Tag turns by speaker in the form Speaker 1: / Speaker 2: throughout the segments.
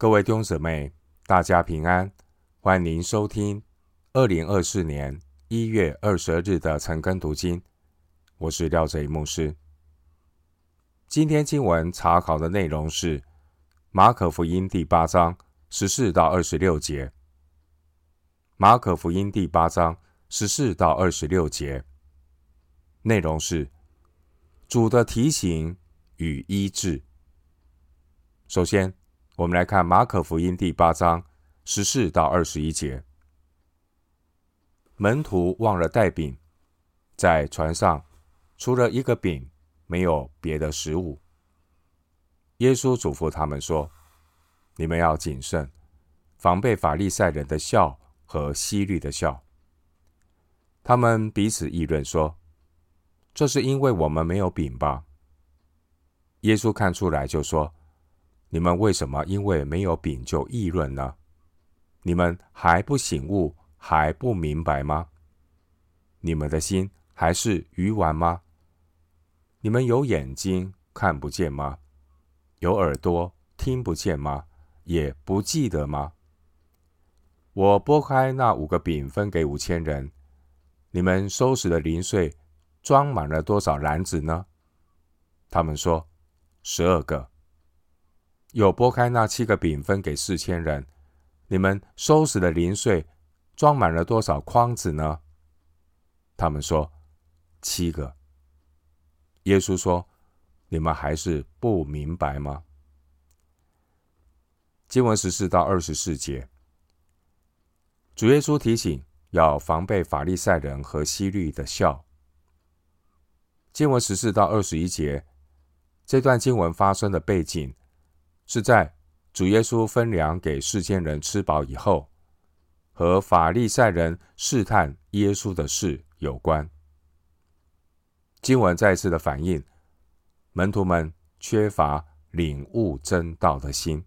Speaker 1: 各位弟兄姊妹，大家平安，欢迎收听二零二四年一月二十日的晨更读经。我是廖哲一牧师。今天经文查考的内容是马可福音第八章十四到二十六节。马可福音第八章十四到二十六节内容是主的提醒与医治。首先，我们来看马可福音第八章十四到二十一节。门徒忘了带饼，在船上除了一个饼，没有别的食物。耶稣嘱咐他们说：“你们要谨慎，防备法利赛人的笑和希律的笑。”他们彼此议论说：“这是因为我们没有饼吧？”耶稣看出来就说。你们为什么因为没有饼就议论呢？你们还不醒悟，还不明白吗？你们的心还是愚顽吗？你们有眼睛看不见吗？有耳朵听不见吗？也不记得吗？我拨开那五个饼分给五千人，你们收拾的零碎装满了多少篮子呢？他们说十二个。有拨开那七个饼分给四千人，你们收拾的零碎装满了多少筐子呢？他们说七个。耶稣说：“你们还是不明白吗？”经文十四到二十四节，主耶稣提醒要防备法利赛人和希律的笑。经文十四到二十一节，这段经文发生的背景。是在主耶稣分粮给世间人吃饱以后，和法利赛人试探耶稣的事有关。经文再次的反映门徒们缺乏领悟真道的心。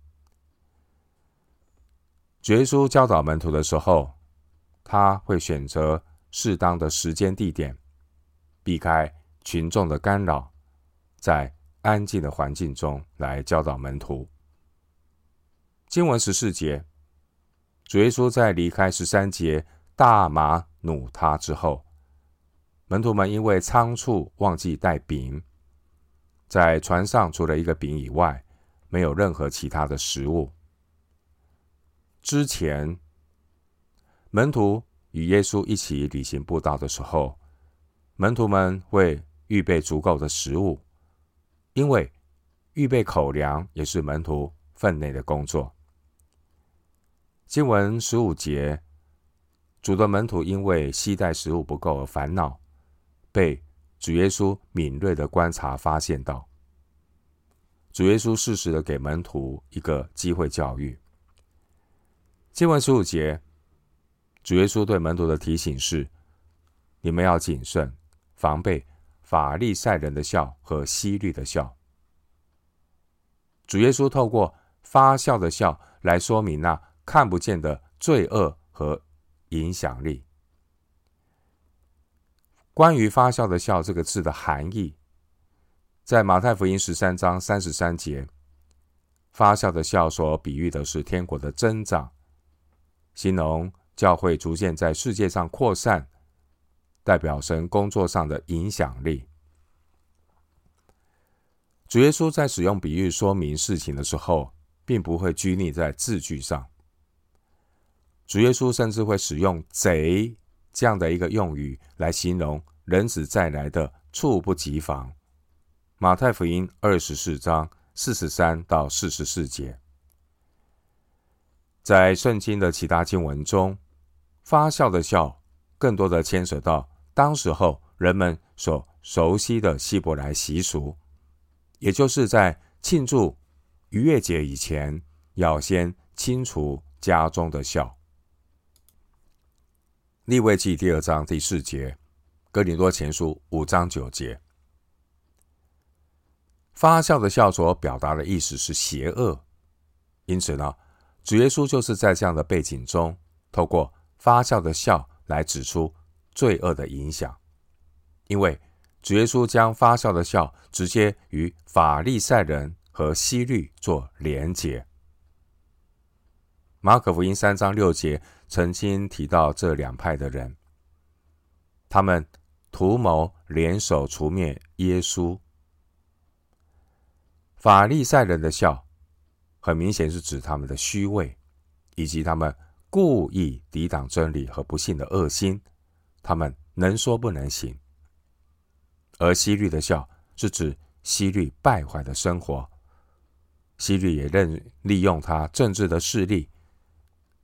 Speaker 1: 主耶稣教导门徒的时候，他会选择适当的时间地点，避开群众的干扰，在安静的环境中来教导门徒。经文十四节，主耶稣在离开十三节大马努他之后，门徒们因为仓促忘记带饼，在船上除了一个饼以外，没有任何其他的食物。之前，门徒与耶稣一起旅行布道的时候，门徒们会预备足够的食物，因为预备口粮也是门徒分内的工作。经文十五节，主的门徒因为携带食物不够而烦恼，被主耶稣敏锐的观察发现到。主耶稣适时的给门徒一个机会教育。经文十五节，主耶稣对门徒的提醒是：你们要谨慎，防备法利赛人的笑和希律的笑。主耶稣透过发笑的笑来说明那。看不见的罪恶和影响力。关于“发酵的酵”这个字的含义，在马太福音十三章三十三节，“发酵的酵”所比喻的是天国的增长，形容教会逐渐在世界上扩散，代表神工作上的影响力。主耶稣在使用比喻说明事情的时候，并不会拘泥在字句上。主耶稣甚至会使用“贼”这样的一个用语来形容人子再来的猝不及防。马太福音二十四章四十三到四十四节，在圣经的其他经文中，“发酵的笑”更多的牵涉到当时候人们所熟悉的希伯来习俗，也就是在庆祝逾越节以前，要先清除家中的笑。利未记第二章第四节，哥林多前书五章九节，发酵的酵所表达的意思是邪恶，因此呢，主耶稣就是在这样的背景中，透过发酵的酵来指出罪恶的影响，因为主耶稣将发酵的酵直接与法利赛人和希律做连结。马可福音三章六节曾经提到这两派的人，他们图谋联手除灭耶稣。法利赛人的笑，很明显是指他们的虚伪，以及他们故意抵挡真理和不信的恶心。他们能说不能行。而希律的笑，是指希律败坏的生活。希律也任利用他政治的势力，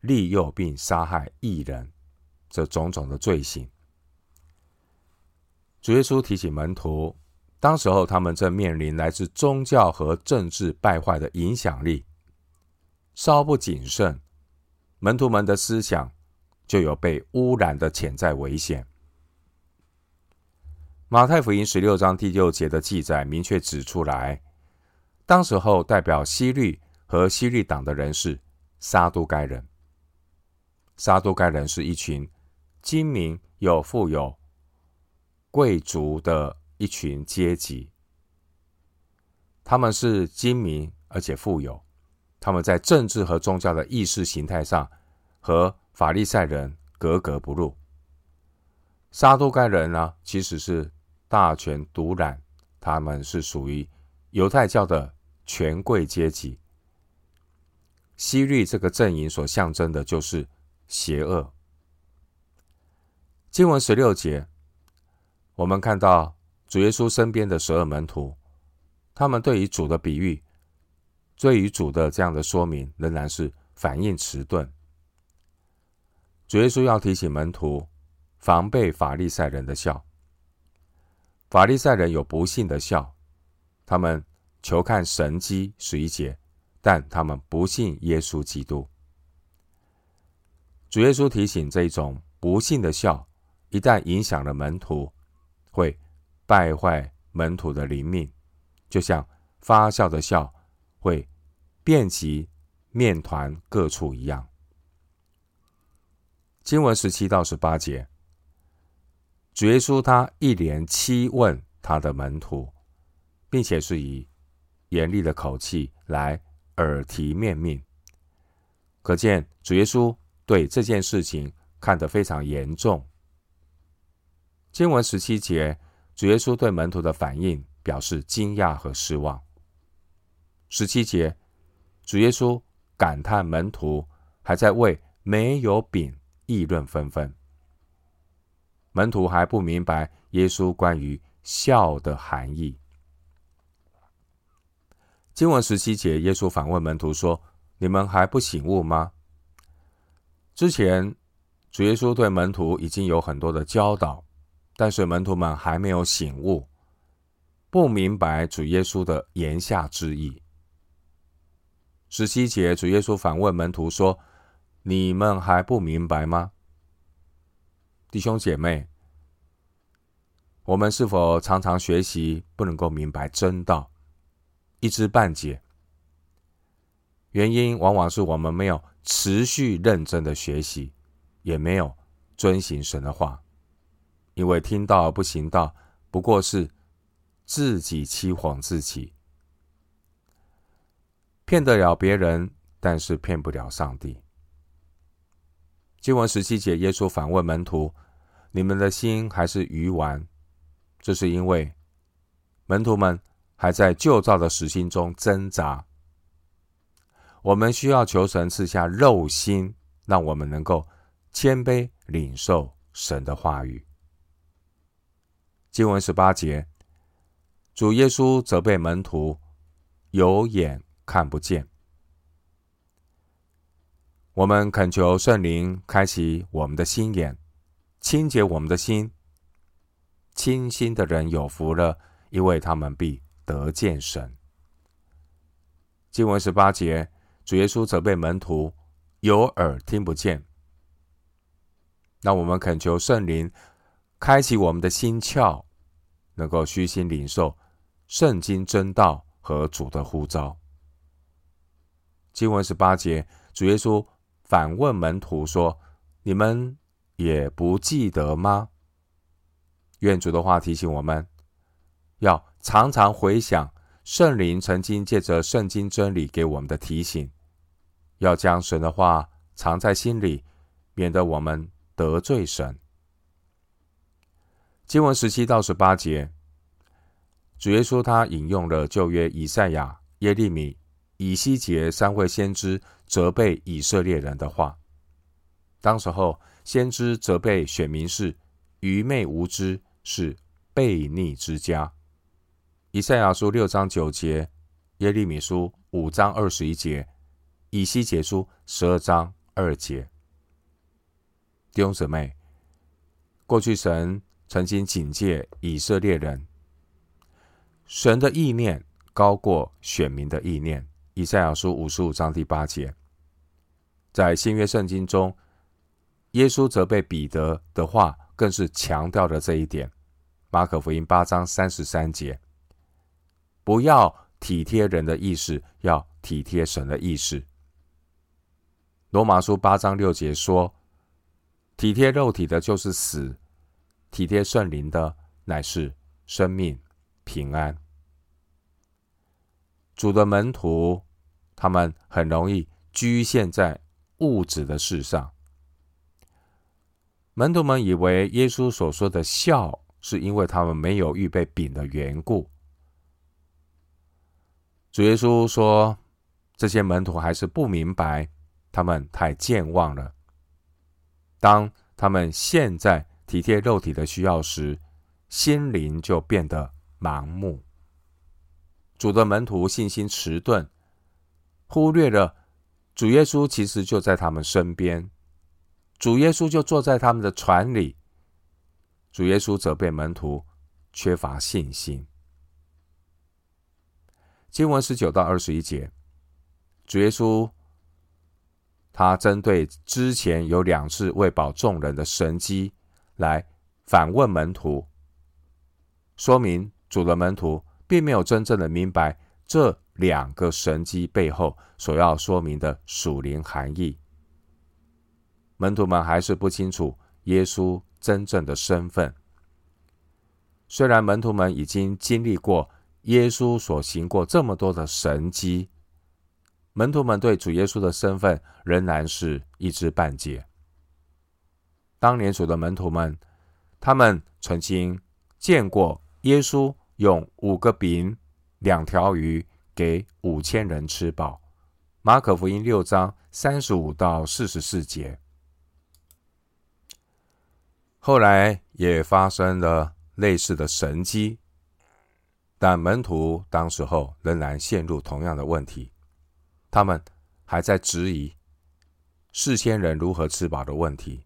Speaker 1: 利诱并杀害异人，这种种的罪行。主耶稣提醒门徒，当时候他们正面临来自宗教和政治败坏的影响力，稍不谨慎，门徒们的思想就有被污染的潜在危险。马太福音十六章第六节的记载明确指出来，当时候代表希律和希律党的人是撒都该人。撒都该人是一群精明又富有、贵族的一群阶级。他们是精明而且富有，他们在政治和宗教的意识形态上和法利赛人格格不入。撒都该人呢，其实是。大权独揽，他们是属于犹太教的权贵阶级。希律这个阵营所象征的就是邪恶。经文十六节，我们看到主耶稣身边的十二门徒，他们对于主的比喻，对于主的这样的说明，仍然是反应迟钝。主耶稣要提醒门徒，防备法利赛人的笑。法利赛人有不信的笑，他们求看神迹十一节，但他们不信耶稣基督。主耶稣提醒，这一种不信的笑，一旦影响了门徒，会败坏门徒的灵命，就像发酵的笑会遍及面团各处一样。经文十七到十八节。主耶稣他一连七问他的门徒，并且是以严厉的口气来耳提面命，可见主耶稣对这件事情看得非常严重。经文十七节，主耶稣对门徒的反应表示惊讶和失望。十七节，主耶稣感叹门徒还在为没有饼议论纷纷。门徒还不明白耶稣关于笑的含义。经文十七节，耶稣反问门徒说：“你们还不醒悟吗？”之前主耶稣对门徒已经有很多的教导，但是门徒们还没有醒悟，不明白主耶稣的言下之意。十七节，主耶稣反问门徒说：“你们还不明白吗？”弟兄姐妹，我们是否常常学习不能够明白真道，一知半解？原因往往是我们没有持续认真的学习，也没有遵行神的话。因为听到而不行道，不过是自己欺哄自己，骗得了别人，但是骗不了上帝。经文十七节，耶稣反问门徒：“你们的心还是愚顽？”这是因为门徒们还在旧造的实心中挣扎。我们需要求神赐下肉心，让我们能够谦卑领受神的话语。经文十八节，主耶稣责备门徒：“有眼看不见。”我们恳求圣灵开启我们的心眼，清洁我们的心。清心的人有福了，因为他们必得见神。经文十八节，主耶稣责备门徒有耳听不见。那我们恳求圣灵开启我们的心窍，能够虚心领受圣经真道和主的呼召。经文十八节，主耶稣。反问门徒说：“你们也不记得吗？”愿主的话提醒我们，要常常回想圣灵曾经借着圣经真理给我们的提醒，要将神的话藏在心里，免得我们得罪神。经文十七到十八节，主耶稣他引用了旧约以赛亚、耶利米、以西结三位先知责备以色列人的话。当时候，先知责备选民是愚昧无知，是悖逆之家。以赛亚书六章九节，耶利米书五章二十一节，以西结书十二章二节。弟兄姊妹，过去神曾经警戒以色列人，神的意念高过选民的意念。以赛亚书五十五章第八节，在新约圣经中，耶稣责备彼得的话，更是强调了这一点。马可福音八章三十三节，不要体贴人的意思，要体贴神的意思。罗马书八章六节说。体贴肉体的，就是死；体贴圣灵的，乃是生命平安。主的门徒，他们很容易局限在物质的事上。门徒们以为耶稣所说的笑，是因为他们没有预备饼的缘故。主耶稣说，这些门徒还是不明白，他们太健忘了。当他们现在体贴肉体的需要时，心灵就变得盲目。主的门徒信心迟钝，忽略了主耶稣其实就在他们身边，主耶稣就坐在他们的船里。主耶稣责备门徒缺乏信心。经文十九到二十一节，主耶稣。他针对之前有两次喂饱众人的神迹来反问门徒，说明主的门徒并没有真正的明白这两个神迹背后所要说明的属灵含义。门徒们还是不清楚耶稣真正的身份。虽然门徒们已经经历过耶稣所行过这么多的神迹。门徒们对主耶稣的身份仍然是一知半解。当年主的门徒们，他们曾经见过耶稣用五个饼、两条鱼给五千人吃饱。马可福音六章三十五到四十四节。后来也发生了类似的神迹，但门徒当时候仍然陷入同样的问题。他们还在质疑四千人如何吃饱的问题。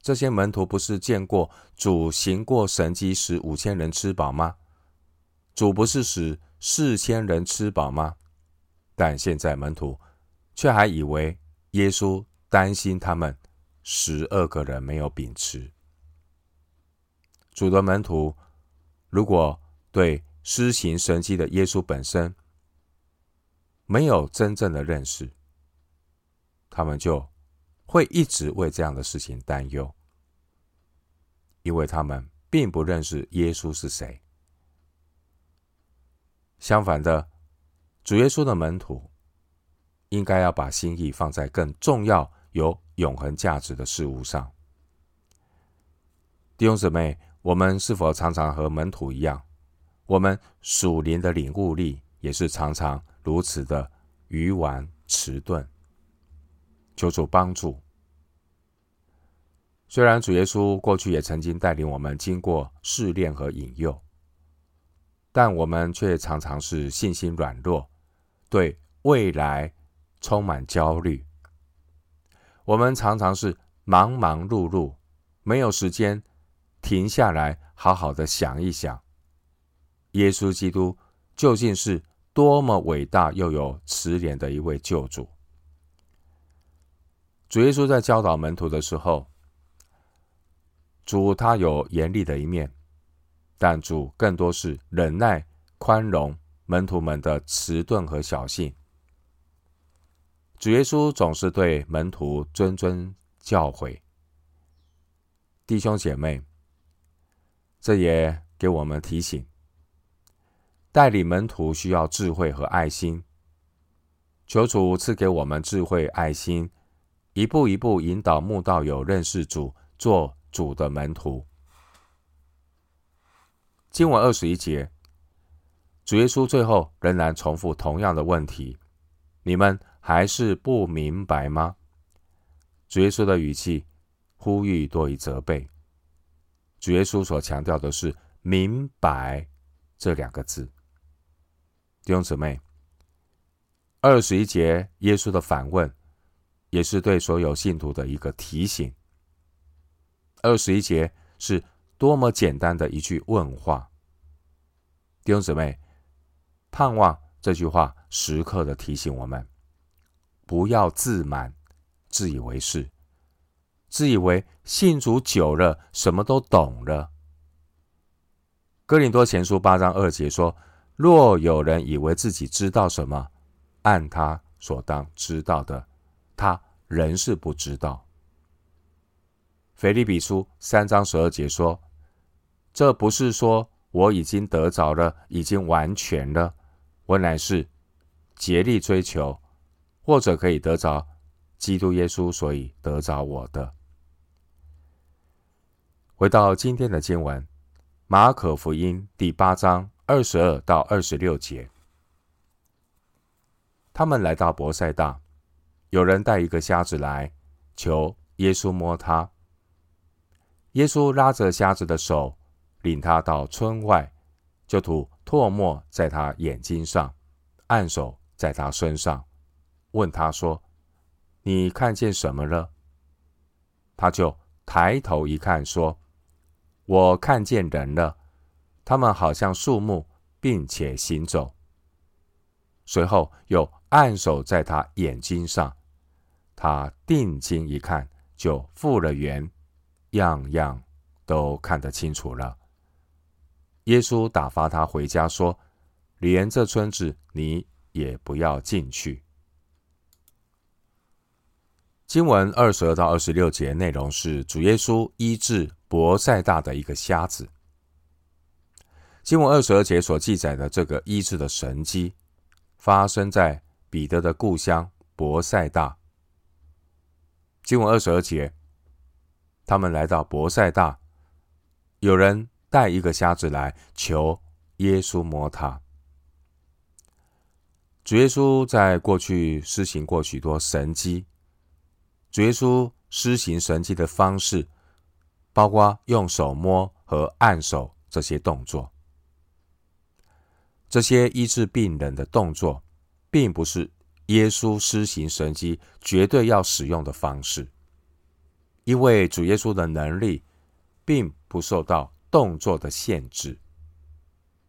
Speaker 1: 这些门徒不是见过主行过神迹使五千人吃饱吗？主不是使四千人吃饱吗？但现在门徒却还以为耶稣担心他们十二个人没有饼吃。主的门徒如果对施行神迹的耶稣本身，没有真正的认识，他们就会一直为这样的事情担忧，因为他们并不认识耶稣是谁。相反的，主耶稣的门徒应该要把心意放在更重要、有永恒价值的事物上。弟兄姊妹，我们是否常常和门徒一样？我们属灵的领悟力也是常常。如此的愚顽迟钝，求主帮助。虽然主耶稣过去也曾经带领我们经过试炼和引诱，但我们却常常是信心软弱，对未来充满焦虑。我们常常是忙忙碌碌，没有时间停下来好好的想一想，耶稣基督究竟是多么伟大又有慈怜的一位救主！主耶稣在教导门徒的时候，主他有严厉的一面，但主更多是忍耐、宽容门徒们的迟钝和小信。主耶稣总是对门徒谆谆教诲。弟兄姐妹，这也给我们提醒。带领门徒需要智慧和爱心，求主赐给我们智慧、爱心，一步一步引导慕道友认识主，做主的门徒。经文二十一节，主耶稣最后仍然重复同样的问题：你们还是不明白吗？主耶稣的语气呼吁多于责备。主耶稣所强调的是“明白”这两个字。弟兄姊妹，二十一节耶稣的反问，也是对所有信徒的一个提醒。二十一节是多么简单的一句问话。弟兄姊妹，盼望这句话时刻的提醒我们，不要自满、自以为是。自以为信主久了，什么都懂了。哥林多前书八章二节说：“若有人以为自己知道什么，按他所当知道的，他仍是不知道。”腓立比书三章十二节说：“这不是说我已经得着了，已经完全了，我乃是竭力追求，或者可以得着基督耶稣，所以得着我的。”回到今天的经文，《马可福音》第八章二十二到二十六节，他们来到伯赛大，有人带一个瞎子来，求耶稣摸他。耶稣拉着瞎子的手，领他到村外，就吐唾沫在他眼睛上，按手在他身上，问他说：“你看见什么了？”他就抬头一看，说。我看见人了，他们好像树木，并且行走。随后又按手在他眼睛上，他定睛一看，就复了原，样样都看得清楚了。耶稣打发他回家，说：“连这村子你也不要进去。”经文二十二到二十六节内容是主耶稣医治伯赛大的一个瞎子。经文二十二节所记载的这个医治的神迹，发生在彼得的故乡伯赛大。经文二十二节，他们来到伯赛大，有人带一个瞎子来求耶稣摸他。主耶稣在过去施行过许多神迹。主耶稣施行神迹的方式，包括用手摸和按手这些动作。这些医治病人的动作，并不是耶稣施行神迹绝对要使用的方式，因为主耶稣的能力并不受到动作的限制。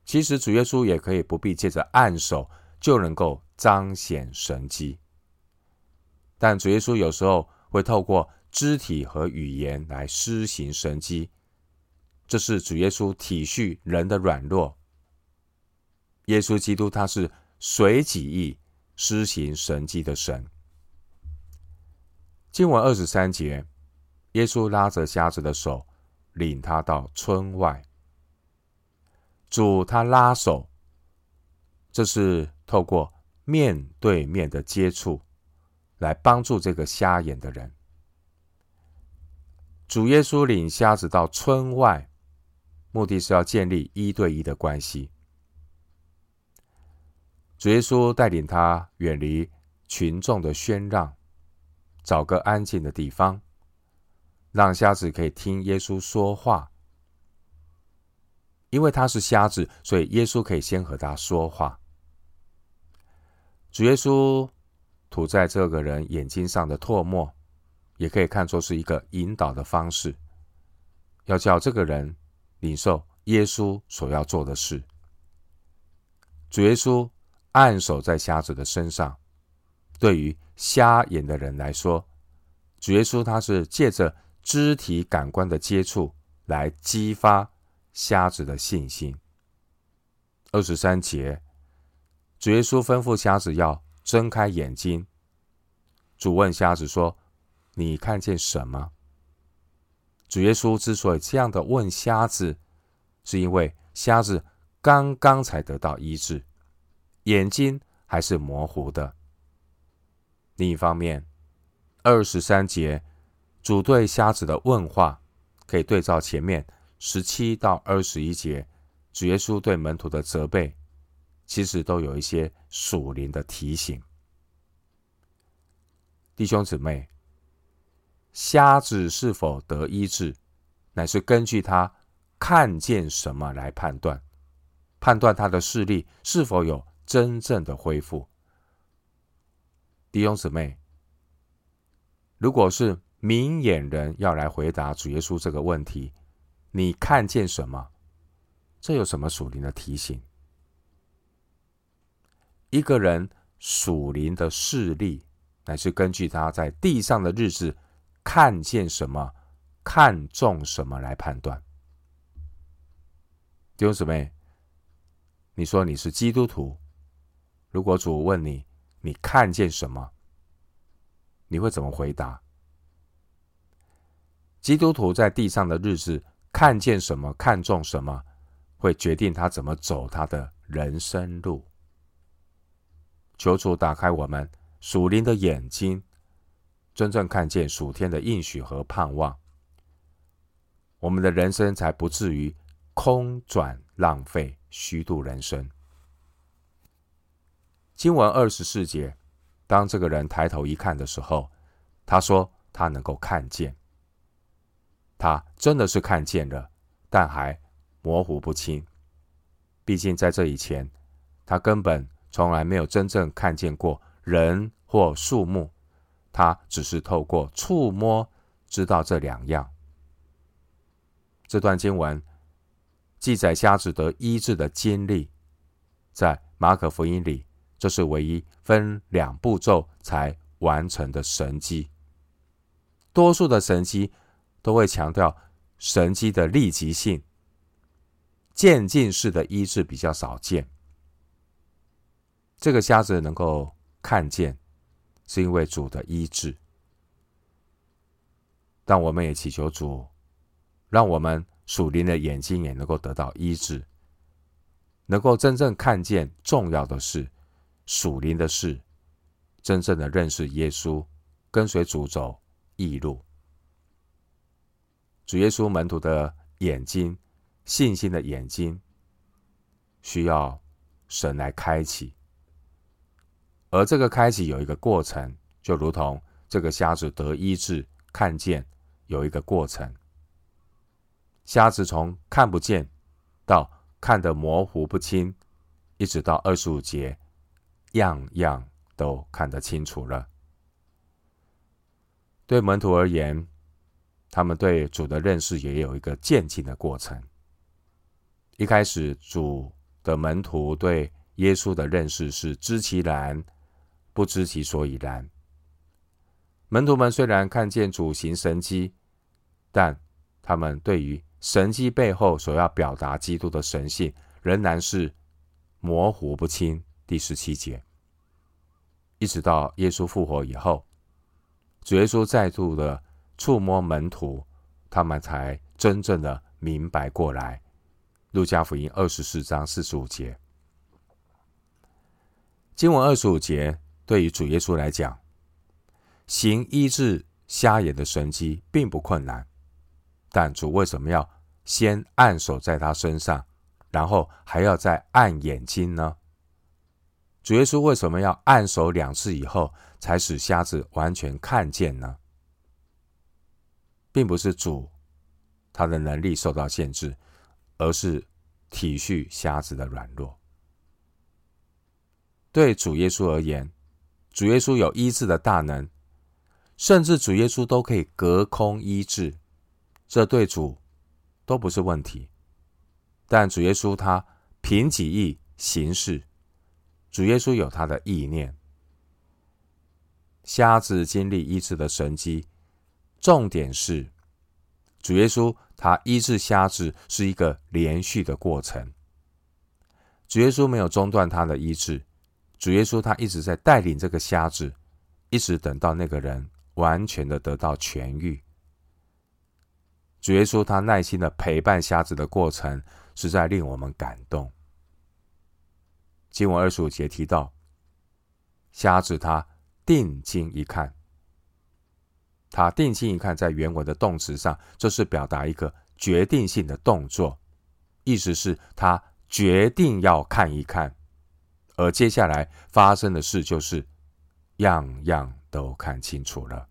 Speaker 1: 其实主耶稣也可以不必借着按手就能够彰显神迹。但主耶稣有时候会透过肢体和语言来施行神迹，这是主耶稣体恤人的软弱。耶稣基督他是随己意施行神迹的神。经文二十三节，耶稣拉着瞎子的手，领他到村外。主他拉手，这是透过面对面的接触。来帮助这个瞎眼的人。主耶稣领瞎子到村外，目的是要建立一对一的关系。主耶稣带领他远离群众的喧嚷，找个安静的地方，让瞎子可以听耶稣说话。因为他是瞎子，所以耶稣可以先和他说话。主耶稣。涂在这个人眼睛上的唾沫，也可以看作是一个引导的方式，要叫这个人领受耶稣所要做的事。主耶稣按手在瞎子的身上，对于瞎眼的人来说，主耶稣他是借着肢体感官的接触来激发瞎子的信心。二十三节，主耶稣吩咐瞎子要。睁开眼睛，主问瞎子说：“你看见什么？”主耶稣之所以这样的问瞎子，是因为瞎子刚刚才得到医治，眼睛还是模糊的。另一方面，二十三节，主对瞎子的问话，可以对照前面十七到二十一节，主耶稣对门徒的责备，其实都有一些属灵的提醒。弟兄姊妹，瞎子是否得医治，乃是根据他看见什么来判断，判断他的视力是否有真正的恢复。弟兄姊妹，如果是明眼人要来回答主耶稣这个问题，你看见什么？这有什么属灵的提醒？一个人属灵的视力，乃是根据他在地上的日子看见什么、看重什么来判断。弟兄姊妹，你说你是基督徒，如果主问你，你看见什么？你会怎么回答？基督徒在地上的日子看见什么、看重什么，会决定他怎么走他的人生路。求主打开我们属灵的眼睛，真正看见属天的应许和盼望，我们的人生才不至于空转浪费、虚度人生。经文二十四节，当这个人抬头一看的时候，他说他能够看见。他真的是看见了，但还模糊不清。毕竟在这以前，他根本从来没有真正看见过人或树木，他只是透过触摸知道这两样。这段经文记载瞎子得医治的经历，在马可福音里，这是唯一分两步骤才完成的神迹。多数的神迹。都会强调神迹的立即性，渐进式的医治比较少见。这个瞎子能够看见，是因为主的医治。但我们也祈求主，让我们属灵的眼睛也能够得到医治，能够真正看见重要的事、属灵的事，真正的认识耶稣，跟随主走异路。主耶稣门徒的眼睛，信心的眼睛，需要神来开启。而这个开启有一个过程，就如同这个瞎子得医治、看见有一个过程。瞎子从看不见到看得模糊不清，一直到二十五节，样样都看得清楚了。对门徒而言，他们对主的认识也有一个渐进的过程。一开始，主的门徒对耶稣的认识是知其然，不知其所以然。门徒们虽然看见主行神迹，但他们对于神迹背后所要表达基督的神性，仍然是模糊不清。第十七节，一直到耶稣复活以后，主耶稣再度的。触摸门徒，他们才真正的明白过来。路加福音二十四章四十五节，经文二十五节对于主耶稣来讲，行医治瞎眼的神迹并不困难，但主为什么要先按手在他身上，然后还要再按眼睛呢？主耶稣为什么要按手两次以后，才使瞎子完全看见呢？并不是主他的能力受到限制，而是体恤瞎子的软弱。对主耶稣而言，主耶稣有医治的大能，甚至主耶稣都可以隔空医治，这对主都不是问题。但主耶稣他凭己意行事，主耶稣有他的意念。瞎子经历医治的神迹。重点是，主耶稣他医治瞎子是一个连续的过程。主耶稣没有中断他的医治，主耶稣他一直在带领这个瞎子，一直等到那个人完全的得到痊愈。主耶稣他耐心的陪伴瞎子的过程，实在令我们感动。经文二十五节提到，瞎子他定睛一看。他定睛一看，在原文的动词上，这是表达一个决定性的动作，意思是他决定要看一看。而接下来发生的事就是，样样都看清楚了。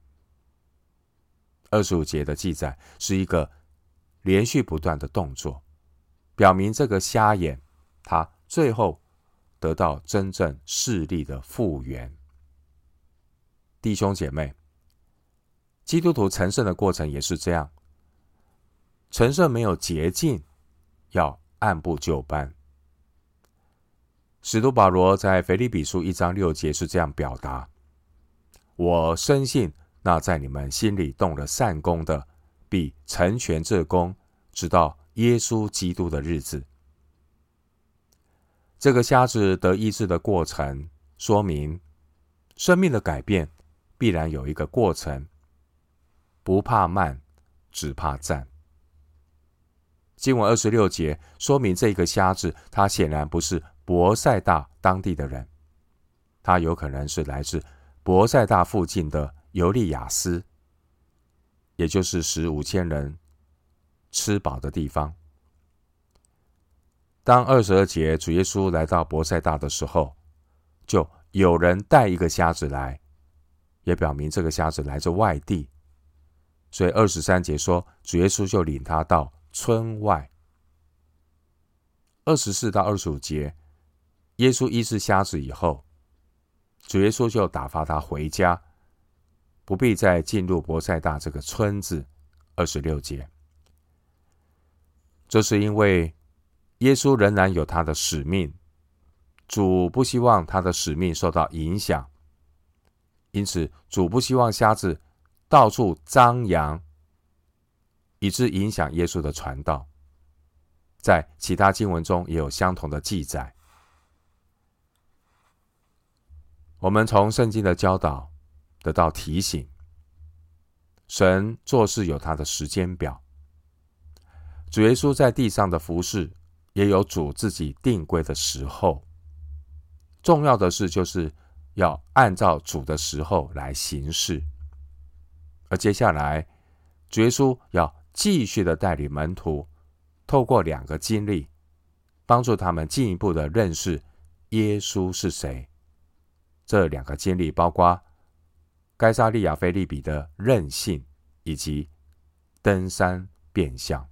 Speaker 1: 二十五节的记载是一个连续不断的动作，表明这个瞎眼，他最后得到真正视力的复原。弟兄姐妹，基督徒成圣的过程也是这样，成圣没有捷径，要按部就班。使徒保罗在腓立比书一章六节是这样表达：“我深信那在你们心里动了善工的，必成全这工，直到耶稣基督的日子。”这个瞎子得医治的过程，说明生命的改变必然有一个过程，不怕慢，只怕站。经文二十六节说明，这个瞎子他显然不是。伯赛大当地的人，他有可能是来自伯赛大附近的尤利亚斯，也就是使五千人吃饱的地方。当二十二节主耶稣来到伯赛大的时候，就有人带一个瞎子来，也表明这个瞎子来自外地。所以二十三节说，主耶稣就领他到村外。二十四到二十五节。耶稣医治瞎子以后，主耶稣就打发他回家，不必再进入伯赛大这个村子。二十六节，这是因为耶稣仍然有他的使命，主不希望他的使命受到影响，因此主不希望瞎子到处张扬，以致影响耶稣的传道。在其他经文中也有相同的记载。我们从圣经的教导得到提醒，神做事有他的时间表。主耶稣在地上的服事也有主自己定规的时候。重要的事就是要按照主的时候来行事。而接下来，主耶稣要继续的带领门徒，透过两个经历，帮助他们进一步的认识耶稣是谁。这两个经历包括该撒利亚菲利比的任性，以及登山变像。